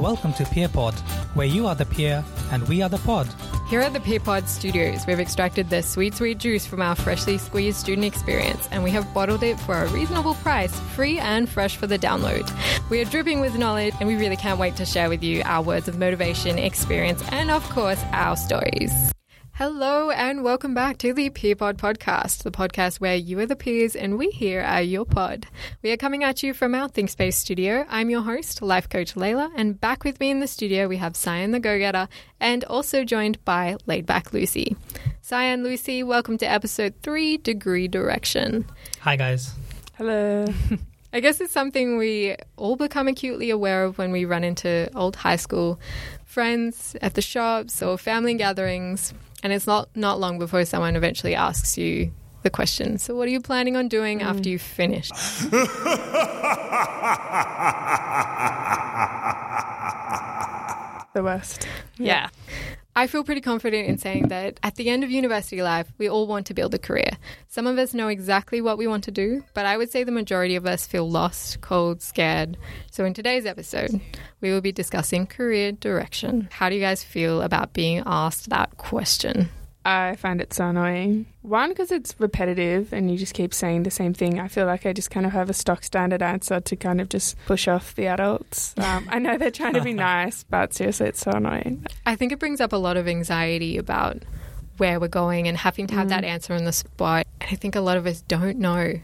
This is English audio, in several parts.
Welcome to PeerPod, where you are the peer and we are the pod. Here at the PeerPod Studios, we've extracted the sweet, sweet juice from our freshly squeezed student experience, and we have bottled it for a reasonable price, free and fresh for the download. We are dripping with knowledge, and we really can't wait to share with you our words of motivation, experience, and of course, our stories. Hello and welcome back to the PeerPod podcast, the podcast where you are the peers and we here are your pod. We are coming at you from our ThinkSpace studio. I'm your host, life coach Layla, and back with me in the studio we have Cyan the Go-Getter and also joined by Laidback Lucy. Cyan, Lucy, welcome to episode 3, Degree Direction. Hi, guys. Hello. I guess it's something we all become acutely aware of when we run into old high school friends at the shops or family gatherings. And it's not, not long before someone eventually asks you the question So, what are you planning on doing mm. after you finish? the worst. Yeah. I feel pretty confident in saying that at the end of university life, we all want to build a career. Some of us know exactly what we want to do, but I would say the majority of us feel lost, cold, scared. So, in today's episode, we will be discussing career direction. How do you guys feel about being asked that question? I find it so annoying. One, because it's repetitive and you just keep saying the same thing. I feel like I just kind of have a stock standard answer to kind of just push off the adults. Um, I know they're trying to be nice, but seriously, it's so annoying. I think it brings up a lot of anxiety about where we're going and having to have Mm. that answer on the spot. And I think a lot of us don't know.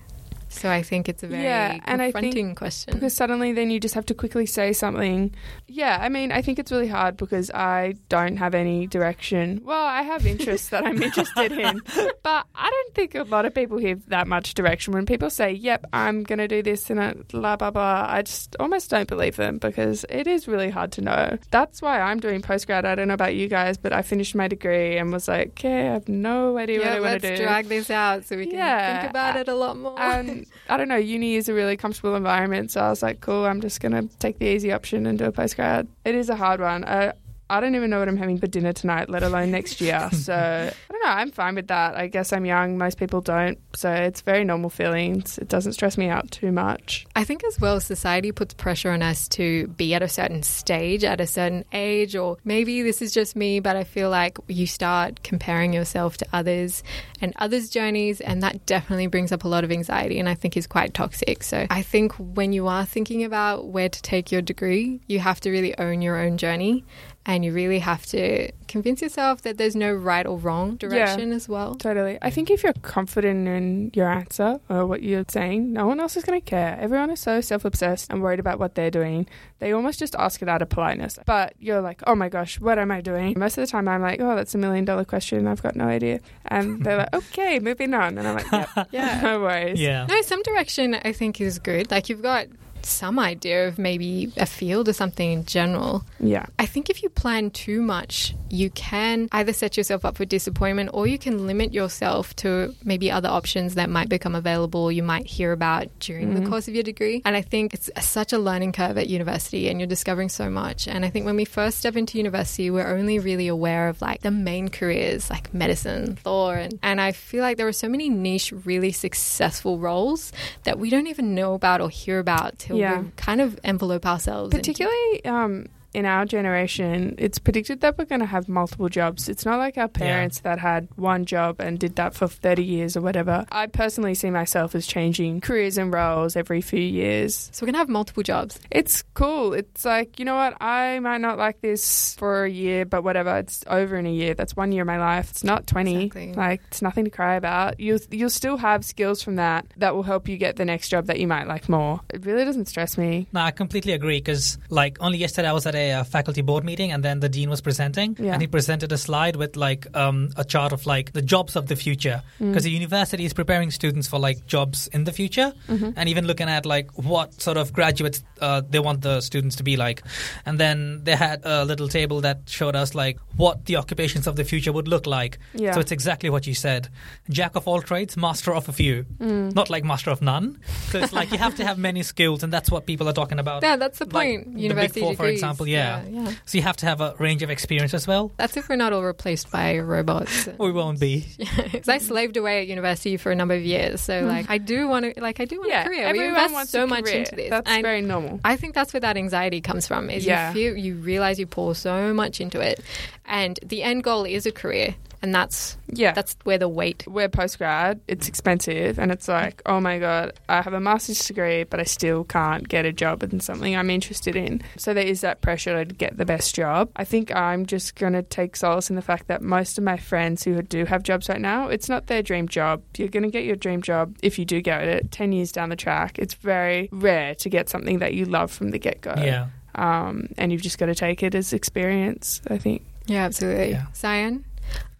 So I think it's a very Yeah, and I think confronting question. Because suddenly then you just have to quickly say something. Yeah, I mean, I think it's really hard because I don't have any direction. Well, I have interests that I'm interested in, but I don't think a lot of people have that much direction. When people say, yep, I'm going to do this and a blah, blah, blah, I just almost don't believe them because it is really hard to know. That's why I'm doing postgrad. I don't know about you guys, but I finished my degree and was like, okay, I have no idea what I want to do. let's drag this out so we can Yeah, think about it a lot more. And I don't know, uni is a really comfortable environment, so I was like, cool, I'm just gonna take the easy option and do a postgrad. It is a hard one. I, I don't even know what I'm having for dinner tonight, let alone next year. So I don't know, I'm fine with that. I guess I'm young, most people don't, so it's very normal feelings. It doesn't stress me out too much. I think as well, society puts pressure on us to be at a certain stage, at a certain age, or maybe this is just me, but I feel like you start comparing yourself to others and others' journeys, and that definitely brings up a lot of anxiety and I think is quite toxic. So I think when you are thinking about where to take your degree, you have to really own your own journey. And you really have to convince yourself that there's no right or wrong direction as well. Totally. I think if you're confident in your answer or what you're saying, no one else is going to care. Everyone is so self obsessed and worried about what they're doing. They almost just ask it out of politeness. But you're like, oh my gosh, what am I doing? Most of the time, I'm like, oh, that's a million dollar question. I've got no idea. And they're like, okay, moving on. And I'm like, yep, Yeah. no worries. Yeah. No, some direction I think is good. Like you've got some idea of maybe a field or something in general. Yeah. I think if you plan too much, you can either set yourself up for disappointment or you can limit yourself to maybe other options that might become available, you might hear about during the mm-hmm. course of your degree. And I think it's such a learning curve at university and you're discovering so much. And I think when we first step into university, we're only really aware of like the main careers like medicine, law. And, and I feel like there are so many niche, really successful roles that we don't even know about or hear about till Yeah. we kind of envelope ourselves. into- Particularly um, in our generation, it's predicted that we're going to have multiple jobs. It's not like our parents that had one job and did that for 30 years or whatever. I personally see myself as changing careers and roles every few years. So we're gonna have multiple jobs. It's cool. It's like, you know what? I might not like this for a year, but whatever. It's over in a year. That's one year of my life. It's not 20. Exactly. Like, it's nothing to cry about. You'll, you'll still have skills from that that will help you get the next job that you might like more. It really doesn't stress me. No, I completely agree because, like, only yesterday I was at a, uh faculty board meeting and then the dean was presenting Yeah. and he presented a slide with, like, um, a chart of, like, the jobs of the future Mm. because the university is preparing students for, like, jobs in the future Mm-hmm. and even looking at, like, what sort of graduates uh, they want the students to be like. And then they had a little table that showed us, like, what the occupations of the future would look like. Yeah. So it's exactly what you said jack of all trades, master of a few. Mm. Not like master of none. So it's like you have to have many skills, and that's what people are talking about. Yeah, that's the Like, point. the University big four, for example, Yeah. Yeah. So you have to have a range of experience as well. That's if we're not all replaced by robots. We won't be. Because I slaved away at university for a number of years, so hmm. like I do want to, like I do want yeah, a career. We everyone invest wants so a much into this. That's And very normal. I think that's where that anxiety comes from. Is Yeah. you feel you realize you pour so much into it, and the end goal is a career, and that's Yeah. that's where the weight. we're post grad, it's expensive, and it's like, oh my god, I have a master's degree, but I still can't get a job in something I'm interested in. So there is that pressure to get the best job. I think I'm just going to take solace in the fact that most of my friends who do have jobs right now, it's not their dream job. You're going to get your dream job if you do get it 10 years down the track. It's very rare to get something that you love from the get go. Yeah. Um, and you've just got to take it as experience, I think. Yeah, absolutely. Yeah. Cyan,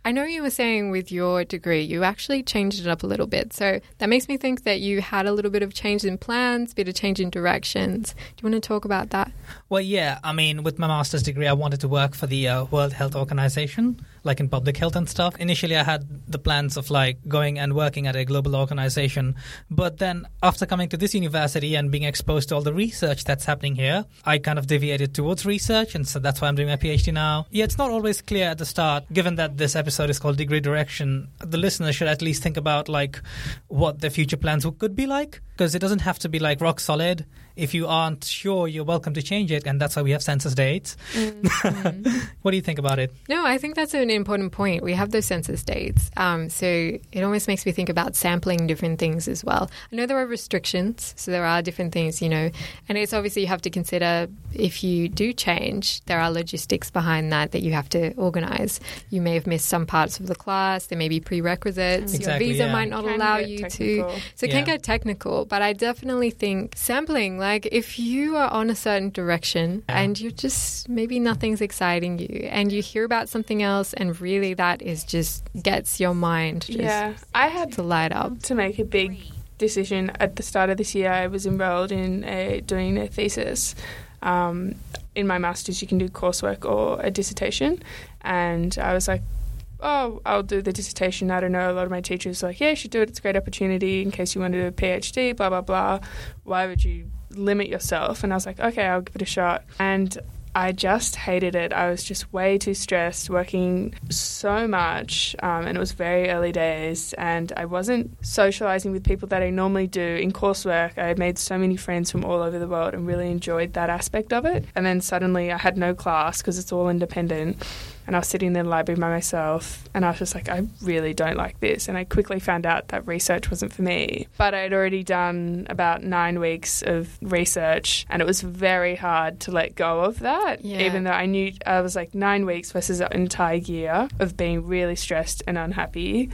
I know you were saying with your degree, you actually changed it up a little bit. So that makes me think that you had a little bit of change in plans, bit of change in directions. Do you want to talk about that? Well, yeah. I mean, with my master's degree, I wanted to work for the uh, World Health Organization, like in public health and stuff. Initially, I had the plans of like going and working at a global organization, but then after coming to this university and being exposed to all the research that's happening here, I kind of deviated towards research, and so that's why I'm doing my PhD now. Yeah, it's not always clear at the start. Given that this episode is called Degree Direction, the listener should at least think about like what their future plans could be like, because it doesn't have to be like rock solid. If you aren't sure, you're welcome to change it, and that's why we have census dates. what do you think about it? No, I think that's an important point. We have those census dates. Um, so it almost makes me think about sampling different things as well. I know there are restrictions, so there are different things, you know, and it's obviously you have to consider if you do change, there are logistics behind that that you have to organize. You may have missed some parts of the class, there may be prerequisites, Exactly, your visa yeah. might not allow get you to. So it Yeah. can get technical, but I definitely think sampling, like if you are on a certain direction Yeah. and you're just maybe nothing's exciting you and you hear about something else and really that is just gets your mind just yeah, I had to light up. to make a big decision at the start of this year. I was enrolled in a, doing a thesis. Um, in my master's, you can do coursework or a dissertation, and I was like, "Oh, I'll do the dissertation." I don't know. A lot of my teachers were like, "Yeah, you should do it. It's a great opportunity in case you want to do a PhD." Blah blah blah. Why would you limit yourself? And I was like, "Okay, I'll give it a shot." And I just hated it. I was just way too stressed, working so much, um, and it was very early days. And I wasn't socializing with people that I normally do in coursework. I made so many friends from all over the world and really enjoyed that aspect of it. And then suddenly I had no class because it's all independent. And I was sitting in the library by myself, and I was just like, I really don't like this. And I quickly found out that research wasn't for me. But I'd already done about nine weeks of research, and it was very hard to let go of that, Yeah. even though I knew I was like nine weeks versus an entire year of being really stressed and unhappy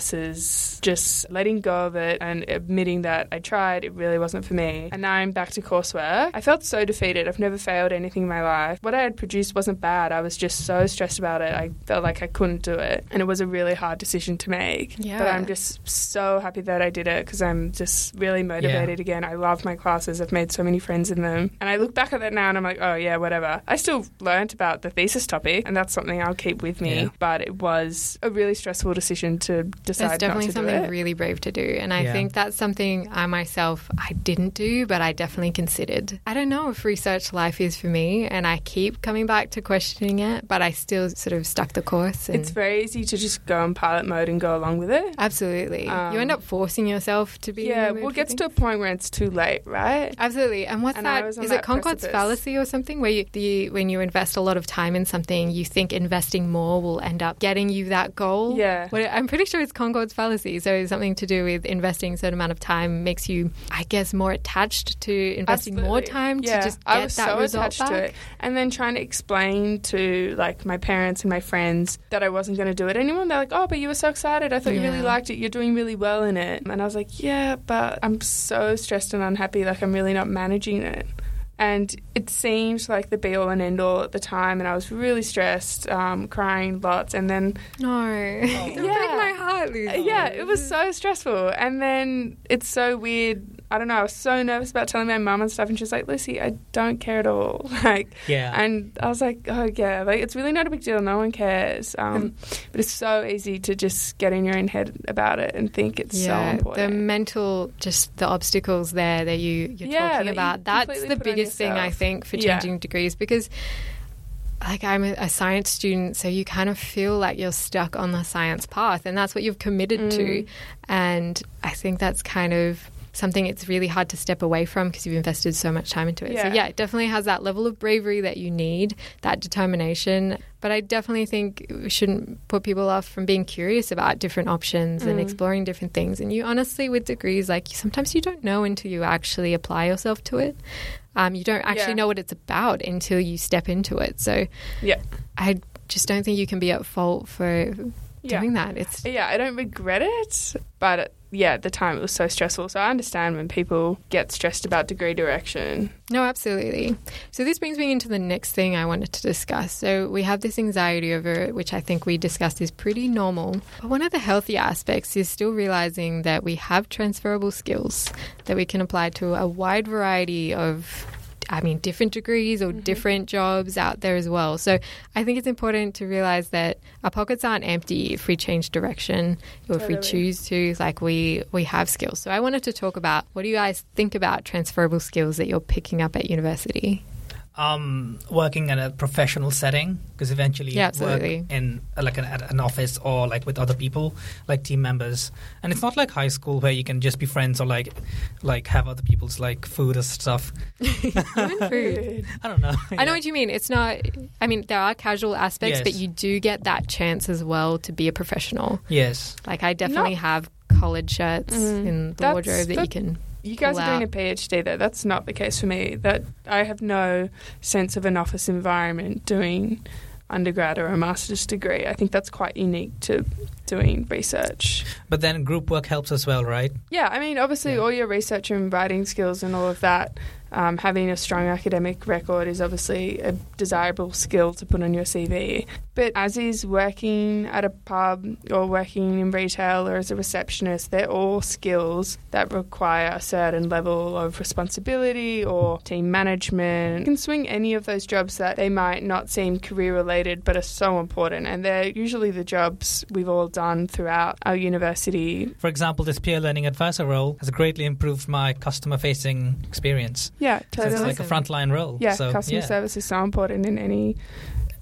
versus just letting go of it and admitting that I tried, it really wasn't for me. And now I'm back to coursework. I felt so defeated. I've never failed anything in my life. What I had produced wasn't bad. I was just so stressed about it. I felt like I couldn't do it. And it was a really hard decision to make. Yeah. But I'm just so happy that I did it because I'm just really motivated again. I love my classes. I've made so many friends in them. And I look back at that now and I'm like, oh, yeah, whatever. I still learnt about the thesis topic and that's something I'll keep with me. Yeah. But it was a really stressful decision to decide That's definitely not to something do it. really brave to do. And I Yeah. think that's something I myself I didn't do, but I definitely considered. I don't know if research life is for me and I keep coming back to questioning it, but I still sort of stuck the course and It's very easy to just go in pilot mode and go along with it. Absolutely. you Um, end up forcing yourself to be Yeah, well, it gets to a point where it's too late, right? Absolutely. And what's And that? Is that it Concorde's precipice. fallacy or something where you, the when you invest a lot of time in something, you think investing more will end up getting you that goal? Yeah. I'm pretty sure it's Concorde's fallacy. So it's something to do with investing a certain amount of time makes you, I guess, more attached to investing more time yeah, to just get I was that so result attached back. to it, and then trying to explain to like my parents and my friends that I wasn't going to do it anymore. They're like, "Oh, but you were so excited. I thought you really liked it. You're doing really well in it." And I was like, "Yeah, but I'm so stressed and unhappy. Like I'm really not managing it." And it seemed like the be all and end all at the time, and I was really stressed, um, crying lots, and then No. It broke Yeah. my heart, Lucy. Uh, yeah, it was so stressful. And then it's so weird. I don't know. I was so nervous about telling my mum and stuff, and she was like, "Lucy, I don't care at all." Like, Yeah. and I was like, "Oh yeah, like it's really not a big deal. No one cares." Um, but it's so easy to just get in your own head about it and think it's so Yeah, the mental, just the obstacles there that you you're Yeah, that talking you about. That's the biggest thing I think for Yeah. changing degrees because like I'm a, science student, so you kind of feel like you're stuck on the science path, and that's what you've committed to. Mm. And I think that's kind of something it's really hard to step away from because you've invested so much time into it. So Yeah. yeah, it definitely has that level of bravery that you need, that determination. But I definitely think we shouldn't put people off from being curious about different options and Mm. exploring different things. And you honestly, with degrees, like sometimes you don't know until you actually apply yourself to it. Um, you don't actually Yeah. know what it's about until you step into it. So Yeah. I just don't think you can be at fault for Yeah. doing that. It's Yeah, I don't regret it, but yeah, at the time it was so stressful. So I understand when people get stressed about degree direction. No, absolutely. So this brings me into the next thing I wanted to discuss. So we have this anxiety over it, which I think we discussed is pretty normal. But one of the healthy aspects is still realizing that we have transferable skills that we can apply to a wide variety of I mean, different degrees or mm-hmm. different jobs out there as well. So I think it's important to realize that our pockets aren't empty if we change direction or if we choose to. Like we we have skills. So I wanted to talk about what do you guys think about transferable skills that you're picking up at university? Um, working in a professional setting because eventually Yeah, you work absolutely. in uh, like an, at an office or like with other people like team members and it's not like high school where you can just be friends or like like have other people's like food or stuff Even food. i don't know I know what you mean. It's not. I mean, there are casual aspects, Yes. but you do get that chance as well to be a professional. yes Like I definitely Not- have college shirts Mhm. in the That's- wardrobe that you can. You guys Pull are doing a PhD though. That's not the case for me. That I have no sense of an office environment doing undergrad or a master's degree. I think that's quite unique to doing research. but then group work helps as well right Yeah, I mean, obviously, Yeah. all your research and writing skills and all of that, um, having a strong academic record is obviously a desirable skill to put on your CV. But as is working at a pub or working in retail or as a receptionist, they're all skills that require a certain level of responsibility or team management. You can swing any of those jobs that they might not seem career related but are so important. And they're usually the jobs we've all done throughout our university for example this peer learning advisor role has greatly improved my customer facing experience Yeah, so totally. it's like a frontline role yeah, so customer yeah. service is so important in any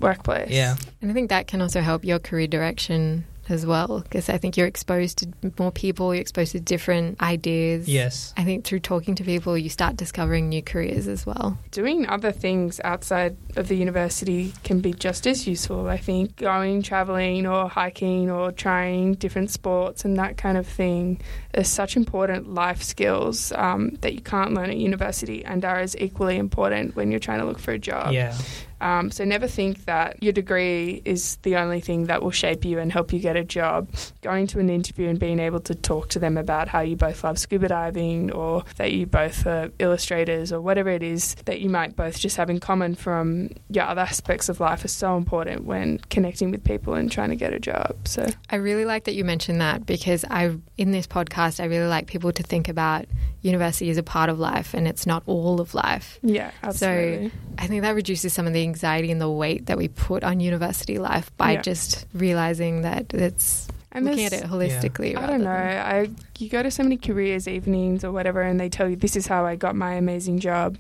workplace. yeah And I think that can also help your career direction as well, because I think you're exposed to more people, you're exposed to different ideas. yes I think through talking to people, you start discovering new careers as well. Doing other things outside of the university can be just as useful. I think going traveling or hiking or trying different sports and that kind of thing are such important life skills um, that you can't learn at university and are as equally important when you're trying to look for a job. yeah Um, so never think that your degree is the only thing that will shape you and help you get a job. Going to an interview and being able to talk to them about how you both love scuba diving or that you both are illustrators or whatever it is that you might both just have in common from your other aspects of life is so important when connecting with people and trying to get a job. So I really like that you mentioned that because I, in this podcast, I really like people to think about university is a part of life and it's not all of life. yeah, absolutely. So I think that reduces some of the anxiety and the weight that we put on university life by Yeah. just realizing that it's and looking at it holistically. I don't know. I you go to so many careers evenings or whatever, and they tell you this is how I got my amazing job.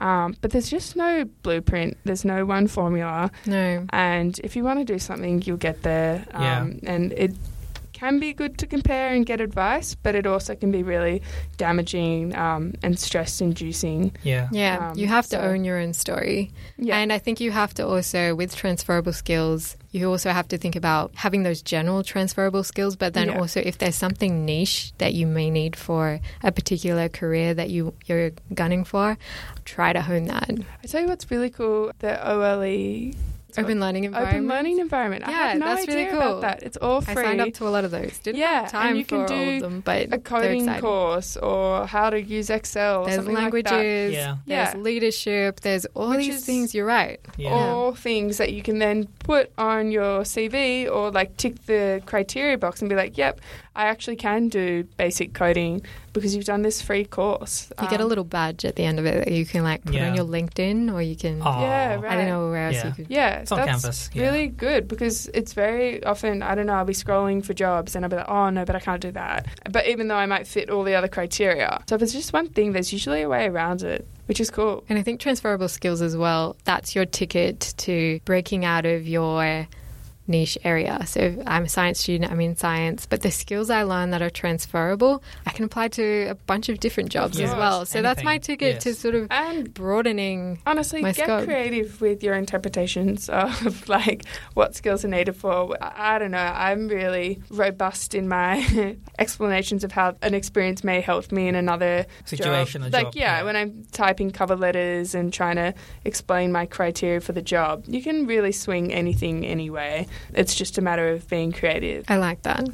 Um, but there's just no blueprint. There's no one formula. No. And if you want to do something, you'll get there. Um, Yeah. And it can be good to compare and get advice, but it also can be really damaging um, and stress inducing. yeah Yeah, Um, you have to so- own your own story. Yeah. And I think you have to also, with transferable skills, you also have to think about having those general transferable skills, but then Yeah. also if there's something niche that you may need for a particular career that you, you're gunning for, try to hone that. I tell you what's really cool the OLE. Open learning environment. Open learning environment. I Yeah, had no that's really cool. about that. It's all free. I signed up to a lot of those. Didn't Yeah, have time and you for can all of them, but a coding course or how to use Excel There's something like that. languages, Yeah. there's Yeah. leadership, there's all Which these things. You're right. yeah all things that you can then put on your CV or like tick the criteria box and be like, yep, I actually can do basic coding because you've done this free course. You get a Um, little badge at the end of it that you can like put Yeah. on your LinkedIn or you can. Aw. Yeah, right. I don't know where else Yeah. you could. Yeah, It's on that's campus, yeah. really good because it's very often I don't know I'll be scrolling for jobs and I'll be like oh no but I can't do that but even though I might fit all the other criteria so if it's just one thing there's usually a way around it which is cool And I think transferable skills as well, that's your ticket to breaking out of your niche area. So I'm a science student, I'm in science, but the skills I learn that are transferable, I can apply to a bunch of different jobs as well. So that's my anything, ticket to sort of and broadening. honestly My get scope. creative with your interpretations of like what skills are needed for I I don't know I'm really robust in my explanations of how an experience may help me in another Situation job. like job, yeah, yeah. when I'm typing cover letters and trying to explain my criteria for the job, you can really swing anything anyway. It's just a matter of being creative. I like that.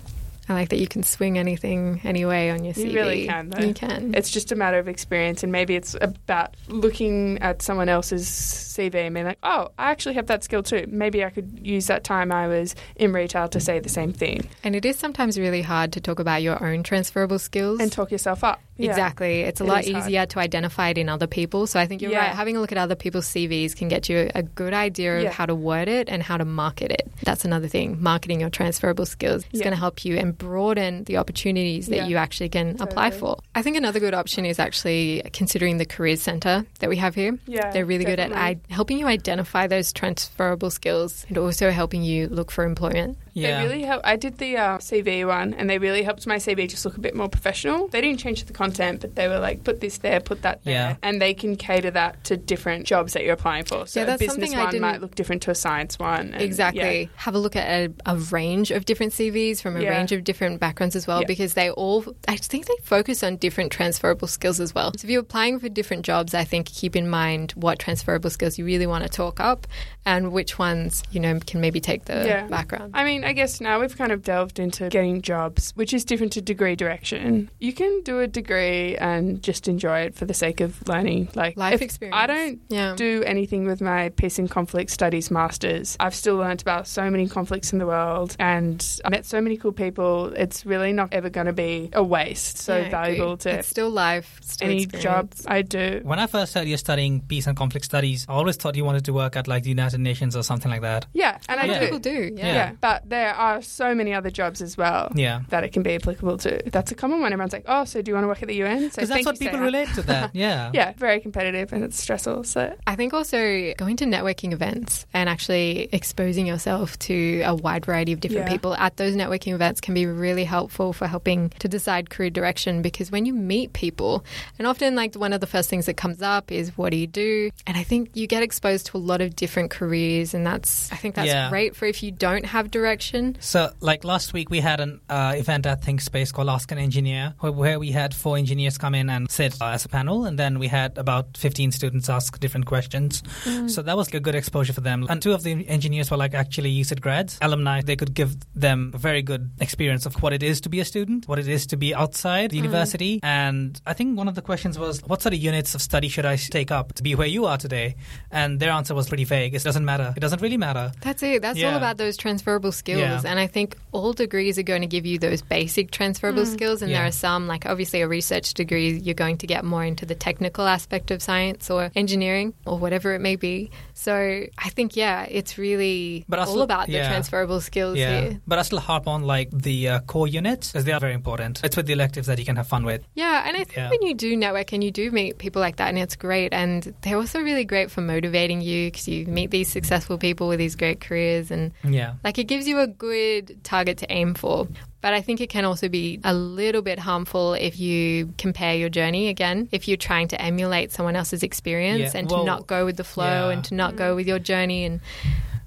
I like that you can swing anything anyway on your CV. You really can, though. You can. It's just a matter of experience, and maybe it's about looking at someone else's CV and being like, "Oh, I actually have that skill too. Maybe I could use that time I was in retail to say the same thing and it is sometimes really hard to talk about your own transferable skills. and talk yourself up." Yeah. Exactly. It's a It lot is hard. easier to identify it in other people. So I think you're Yeah. right. Having a look at other people's CVs can get you a good idea of Yeah. how to word it and how to market it. That's another thing. Marketing your transferable skills is going to help you and broaden the opportunities that you actually can apply for. I think another good option is actually considering the Careers Centre that we have here. Yeah, They're really good at I- helping you identify those transferable skills and also helping you look for employment. Yeah. They really help. I did the uh, CV one, and they really helped my CV just look a bit more professional. They didn't change the content, but they were like, put this there, put that there, Yeah. and they can cater that to different jobs that you're applying for. So Yeah, that's a business something I one didn't- might look different to a science one. and- Exactly. yeah. Have a look at a, a range of different CVs from a Yeah. range of different backgrounds as well, Yeah. because they all, I think they focus on different transferable skills as well. So if you're applying for different jobs, I think keep in mind what transferable skills you really want to talk up and which ones, you know, can maybe take the Yeah. background. I mean, I guess now we've kind of delved into getting jobs, which is different to degree direction. You can do a degree and just enjoy it for the sake of learning. Like Life experience. I don't Yeah. do anything with my peace and conflict studies masters. I've still learnt about so many conflicts in the world and I met so many cool people. It's really not ever going to be a waste. So Yeah, valuable to It's still life, still any job. I do. When I first heard you're studying peace and conflict studies, I always thought you wanted to work at like the United Nations or something like that. Yeah, and I A lot of do. people do. Yeah. Yeah. but there are so many other jobs as well. Yeah. That it can be applicable to. That's a common one. Everyone's like, "Oh, so do you want to work at the UN?" So that's what people relate to that. Yeah. Yeah, very competitive and it's stressful. So I think also going to networking events and actually exposing yourself to a wide variety of different Yeah. people at those networking events can be really helpful for helping to decide career direction because when you meet people, and often like one of the first things that comes up is what do you do? And I think you get exposed to a lot of different careers and that's I think that's Yeah. great for if you don't have direction. So, like last week, we had an uh, event at ThinkSpace called Ask an Engineer, where, we had four engineers come in and sit uh, as a panel, and then we had about 15 students ask different questions. So that was a good exposure for them. And two of the engineers were like actually USyd grads, alumni. They could give them a very good experience of what it is to be a student, what it is to be outside the university. And I think one of the questions was, what sort of units of study should I take up to be where you are today? And their answer was pretty vague. It doesn't matter. It doesn't really matter. That's it. That's all about those transferable skills. Yeah. And I think all degrees are going to give you those basic transferable skills. And there are some, like obviously a research degree, you're going to get more into the technical aspect of science or engineering or whatever it may be. So I think, yeah, it's really But all still- about the yeah. transferable skills Yeah, here. but I still harp on like the uh, core units because they are very important. It's with the electives that you can have fun with. Yeah, and I think Yeah. when you do network and you do meet people like that, and it's great, and they're also really great for motivating you because you meet these successful people with these great careers, and Yeah, Like it gives you a good target to aim for. But I think it can also be a little bit harmful if you compare your journey again, if you're trying to emulate someone else's experience Yeah, and well, to not go with the flow yeah. and to not go with your journey and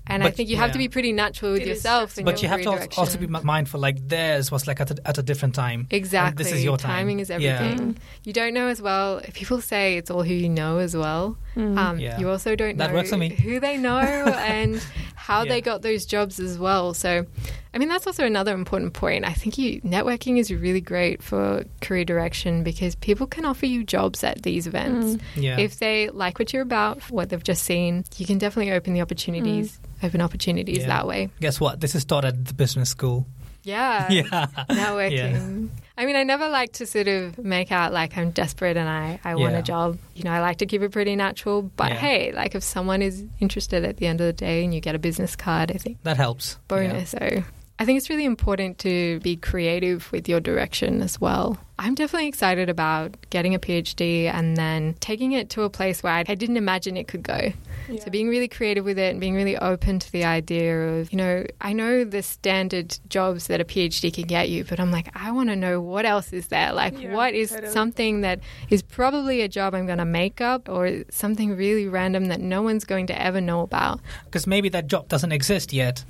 and I think you have to be pretty natural with It is yourself. in but you your have to career also, also be mindful. Like theirs was like at a, at a different time. and Exactly. this is your time. Timing is Yeah. everything. You don't know as well. People say it's all who you know as well. Um, Yeah. You also don't That know works for me. who they know and how Yeah. they got those jobs as well. So, I mean, that's also another important point. I think you networking is really great for career direction because people can offer you jobs at these events. Mm. Yeah, If they like what you're about, what they've just seen, you can definitely open the opportunities, mm. open opportunities Yeah. that way. guess what? This is taught at the business school. Yeah. Yeah. Networking. I mean, I never like to sort of make out like I'm desperate and I, I want Yeah. a job. You know, I like to keep it pretty natural. But Yeah. hey, like if someone is interested at the end of the day and you get a business card, I think That helps. bonus. So I think it's really important to be creative with your direction as well. I'm definitely excited about getting a PhD and then taking it to a place where I, I didn't imagine it could go. Yeah. So being really creative with it and being really open to the idea of, you know, I know the standard jobs that a PhD can get you, but I'm like, I want to know what else is there. Like, Yeah, what is totally. something that is probably a job I'm going to make up or something really random that no one's going to ever know about? because maybe that job doesn't exist yet.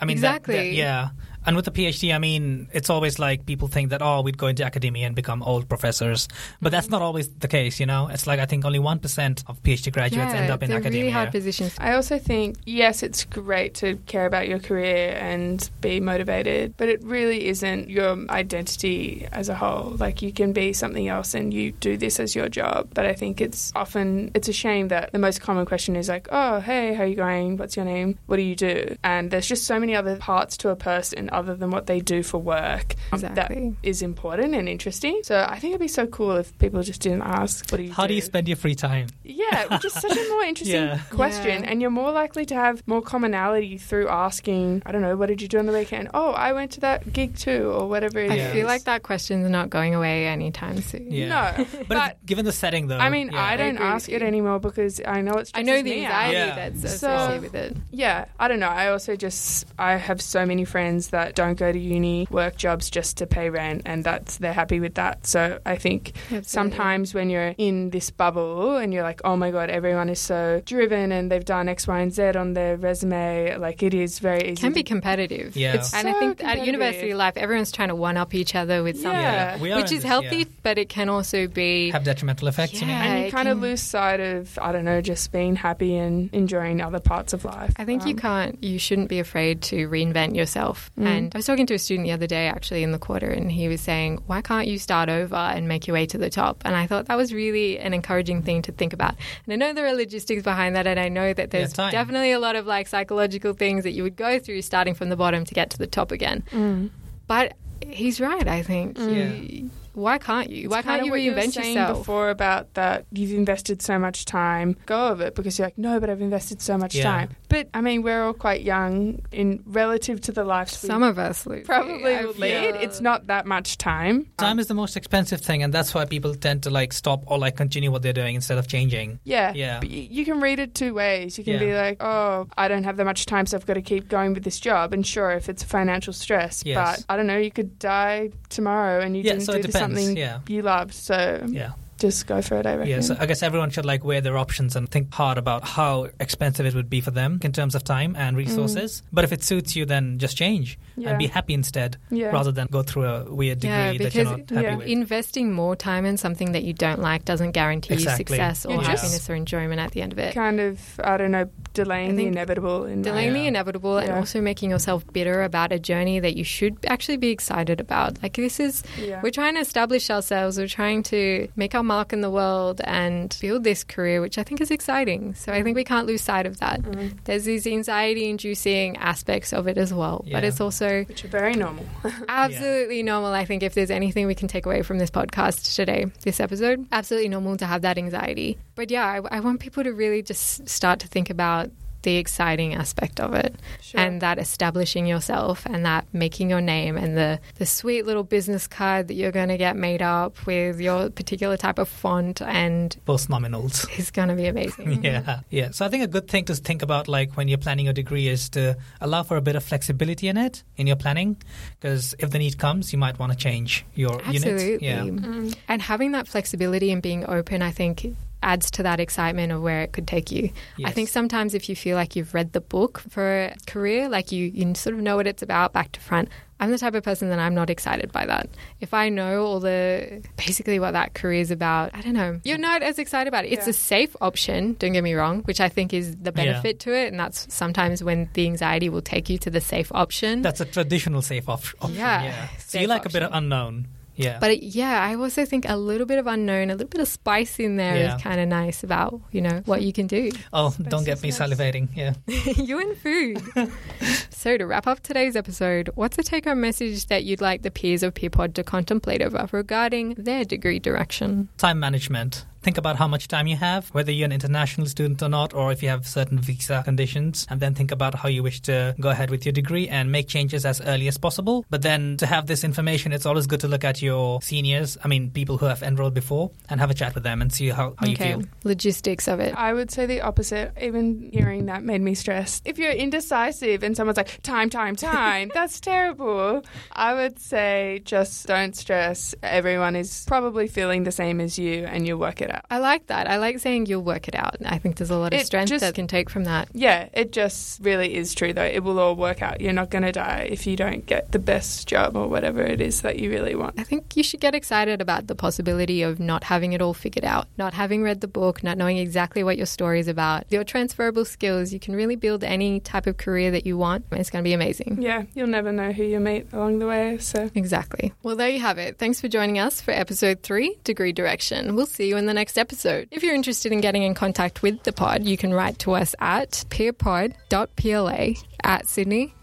I mean, that- that- Exactly. yeah. And with the PhD, I mean, it's always like people think that oh, we'd go into academia and become old professors, but that's mm-hmm. not always the case. You know, it's like I think only one percent of PhD graduates end up in academia. really hard positions. I also think, yes, it's great to care about your career and be motivated, but it really isn't your identity as a whole. Like you can be something else and you do this as your job. But I think it's often it's a shame that the most common question is like, "Oh, hey, how are you going? What's your name? What do you do?" And there's just so many other parts to a person other than what they do for work um, that Exactly. is important and interesting. So I think it'd be so cool if people just didn't ask, "What do you How do you spend your free time? Yeah, which is such a more interesting Yeah. question. Yeah. And you're more likely to have more commonality through asking, I don't know, what did you do on the weekend? Oh, I went to that gig too, or whatever it I is. feel like that question's not going away anytime soon. Yeah. No. But, But, given the setting, though, I mean, yeah. I don't agree with ask it anymore because I know it's I know the me anxiety Yeah. that's So- associated with it. Yeah, I don't know. I also just I have so many friends that don't go to uni, work jobs just to pay rent, and that's they're happy with that. So I think sometimes when you're in this bubble and you're like, oh my god, everyone is so driven and they've done X, Y, and Z on their resume, like it is very easy. It can be competitive. Yeah. It's And I think at university life, everyone's trying to one up each other with something, Yeah. we are which is this, healthy, yeah. but it can also be. have detrimental effects. You Yeah. mean? and you it kind of lose sight of I don't know, just being happy and enjoying other parts of life. I think you Um, can't, you shouldn't be afraid to reinvent yourself. Mm. And I was talking to a student the other day, actually, in the quarter, and he was saying, Why can't you start over and make your way to the top? And I thought that was really an encouraging thing to think about. And I know there are logistics behind that, and I know that there's time. definitely a lot of like psychological things that you would go through starting from the bottom to get to the top again. Mm. But he's right, I think. Yeah. You- Why can't you? Why It's can't kinda you what were reinvent saying yourself? Before about that, you've invested so much time. Go of it because you're like, no, but I've invested so much Yeah. time. But I mean, we're all quite young in relative to the lives Some of us, Lucy, probably I will feel- lead. It's not that much time. Time is the most expensive thing, and that's why people tend to like stop or like continue what they're doing instead of changing. Yeah. Yeah. But y- you can read it two ways. You can Yeah. be like, oh, I don't have that much time, so I've got to keep going with this job. And sure, if it's financial stress, Yes. but I don't know, you could die tomorrow and you Yeah, didn't so do it depends, something yeah. you loved. So Yeah. Just go for it, I reckon. Yeah, so I guess everyone should like weigh their options and think hard about how expensive it would be for them in terms of time and resources. But if it suits you, then just change Mm. Yeah. and be happy instead, Yeah. rather than go through a weird degree Yeah, that you're because- not happy yeah. with. Investing more time in something that you don't like doesn't guarantee Exactly. you success or You're happiness or enjoyment at the end of it. kind of, I don't know, delaying the inevitable. In Delaying the inevitable and also making yourself bitter about a journey that you should actually be excited about. Like, this is, Yeah. we're trying to establish ourselves, we're trying to make our mark in the world and build this career, which I think is exciting. So I think we can't lose sight of that. Mm. There's these anxiety inducing aspects of it as well, but it's also Which are very normal. Absolutely normal. I think if there's anything we can take away from this podcast today, this episode, absolutely normal to have that anxiety. But yeah, I, I want people to really just start to think about the exciting aspect of it Sure. and that establishing yourself and that making your name and the, the sweet little business card that you're going to get made up with your particular type of font and Post nominals. is going to be amazing. Yeah, yeah. So I think a good thing to think about, like when you're planning your degree, is to allow for a bit of flexibility in it in your planning, because if the need comes, you might want to change your Absolutely. unit. Yeah, Mm. And having that flexibility and being open, I think, adds to that excitement of where it could take you. I think sometimes if you feel like you've read the book for a career, like you, you sort of know what it's about back to front. I'm the type of person that I'm not excited by that. If I know all the basically what that career is about, I don't know. You're not as excited about it. It's Yeah. a safe option, don't get me wrong, which I think is the Yeah. benefit to it. And that's sometimes when the anxiety will take you to the safe option. That's a traditional safe op- option. Yeah, Yeah. So safe you like a bit of unknown. Yeah. But it, yeah, I also think a little bit of unknown, a little bit of spice in there is Yeah. kind of nice about, you know, what you can do. oh, don't get me nice. salivating. Yeah. you and food. so, to wrap up today's episode, what's a take home message that you'd like the peers of Peerpod to contemplate over regarding their degree direction? Time management. Think about how much time you have, whether you're an international student or not, or if you have certain visa conditions, and then think about how you wish to go ahead with your degree and make changes as early as possible. But then to have this information, it's always good to look at your seniors, I mean, people who have enrolled before, and have a chat with them and see how, how you feel. logistics of it. I would say the opposite. Even hearing that made me stressed. If you're indecisive and someone's like, time, time, time, that's terrible. I would say just don't stress. Everyone is probably feeling the same as you and you'll work it out. I like that. I like saying you'll work it out. I think there's a lot of It strength just- that can take from that. Yeah, it just really is true though. It will all work out. You're not going to die if you don't get the best job or whatever it is that you really want. I think you should get excited about the possibility of not having it all figured out, not having read the book, not knowing exactly what your story is about. Your transferable skills, you can really build any type of career that you want. It's going to be amazing. Yeah, you'll never know who you meet along the way. So Exactly. Well, there you have it. Thanks for joining us for episode three, Degree Direction. We'll see you in the next episode. If you're interested in getting in contact with the pod, you can write to us at peerpod.pla at sydney.edu.au.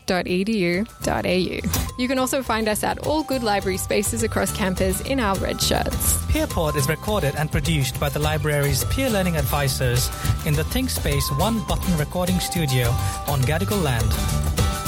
You can also find us at all good library spaces across campus in our red shirts. Peerpod is recorded and produced by the library's peer learning advisors in the ThinkSpace One Button Recording Studio on Gadigal Land.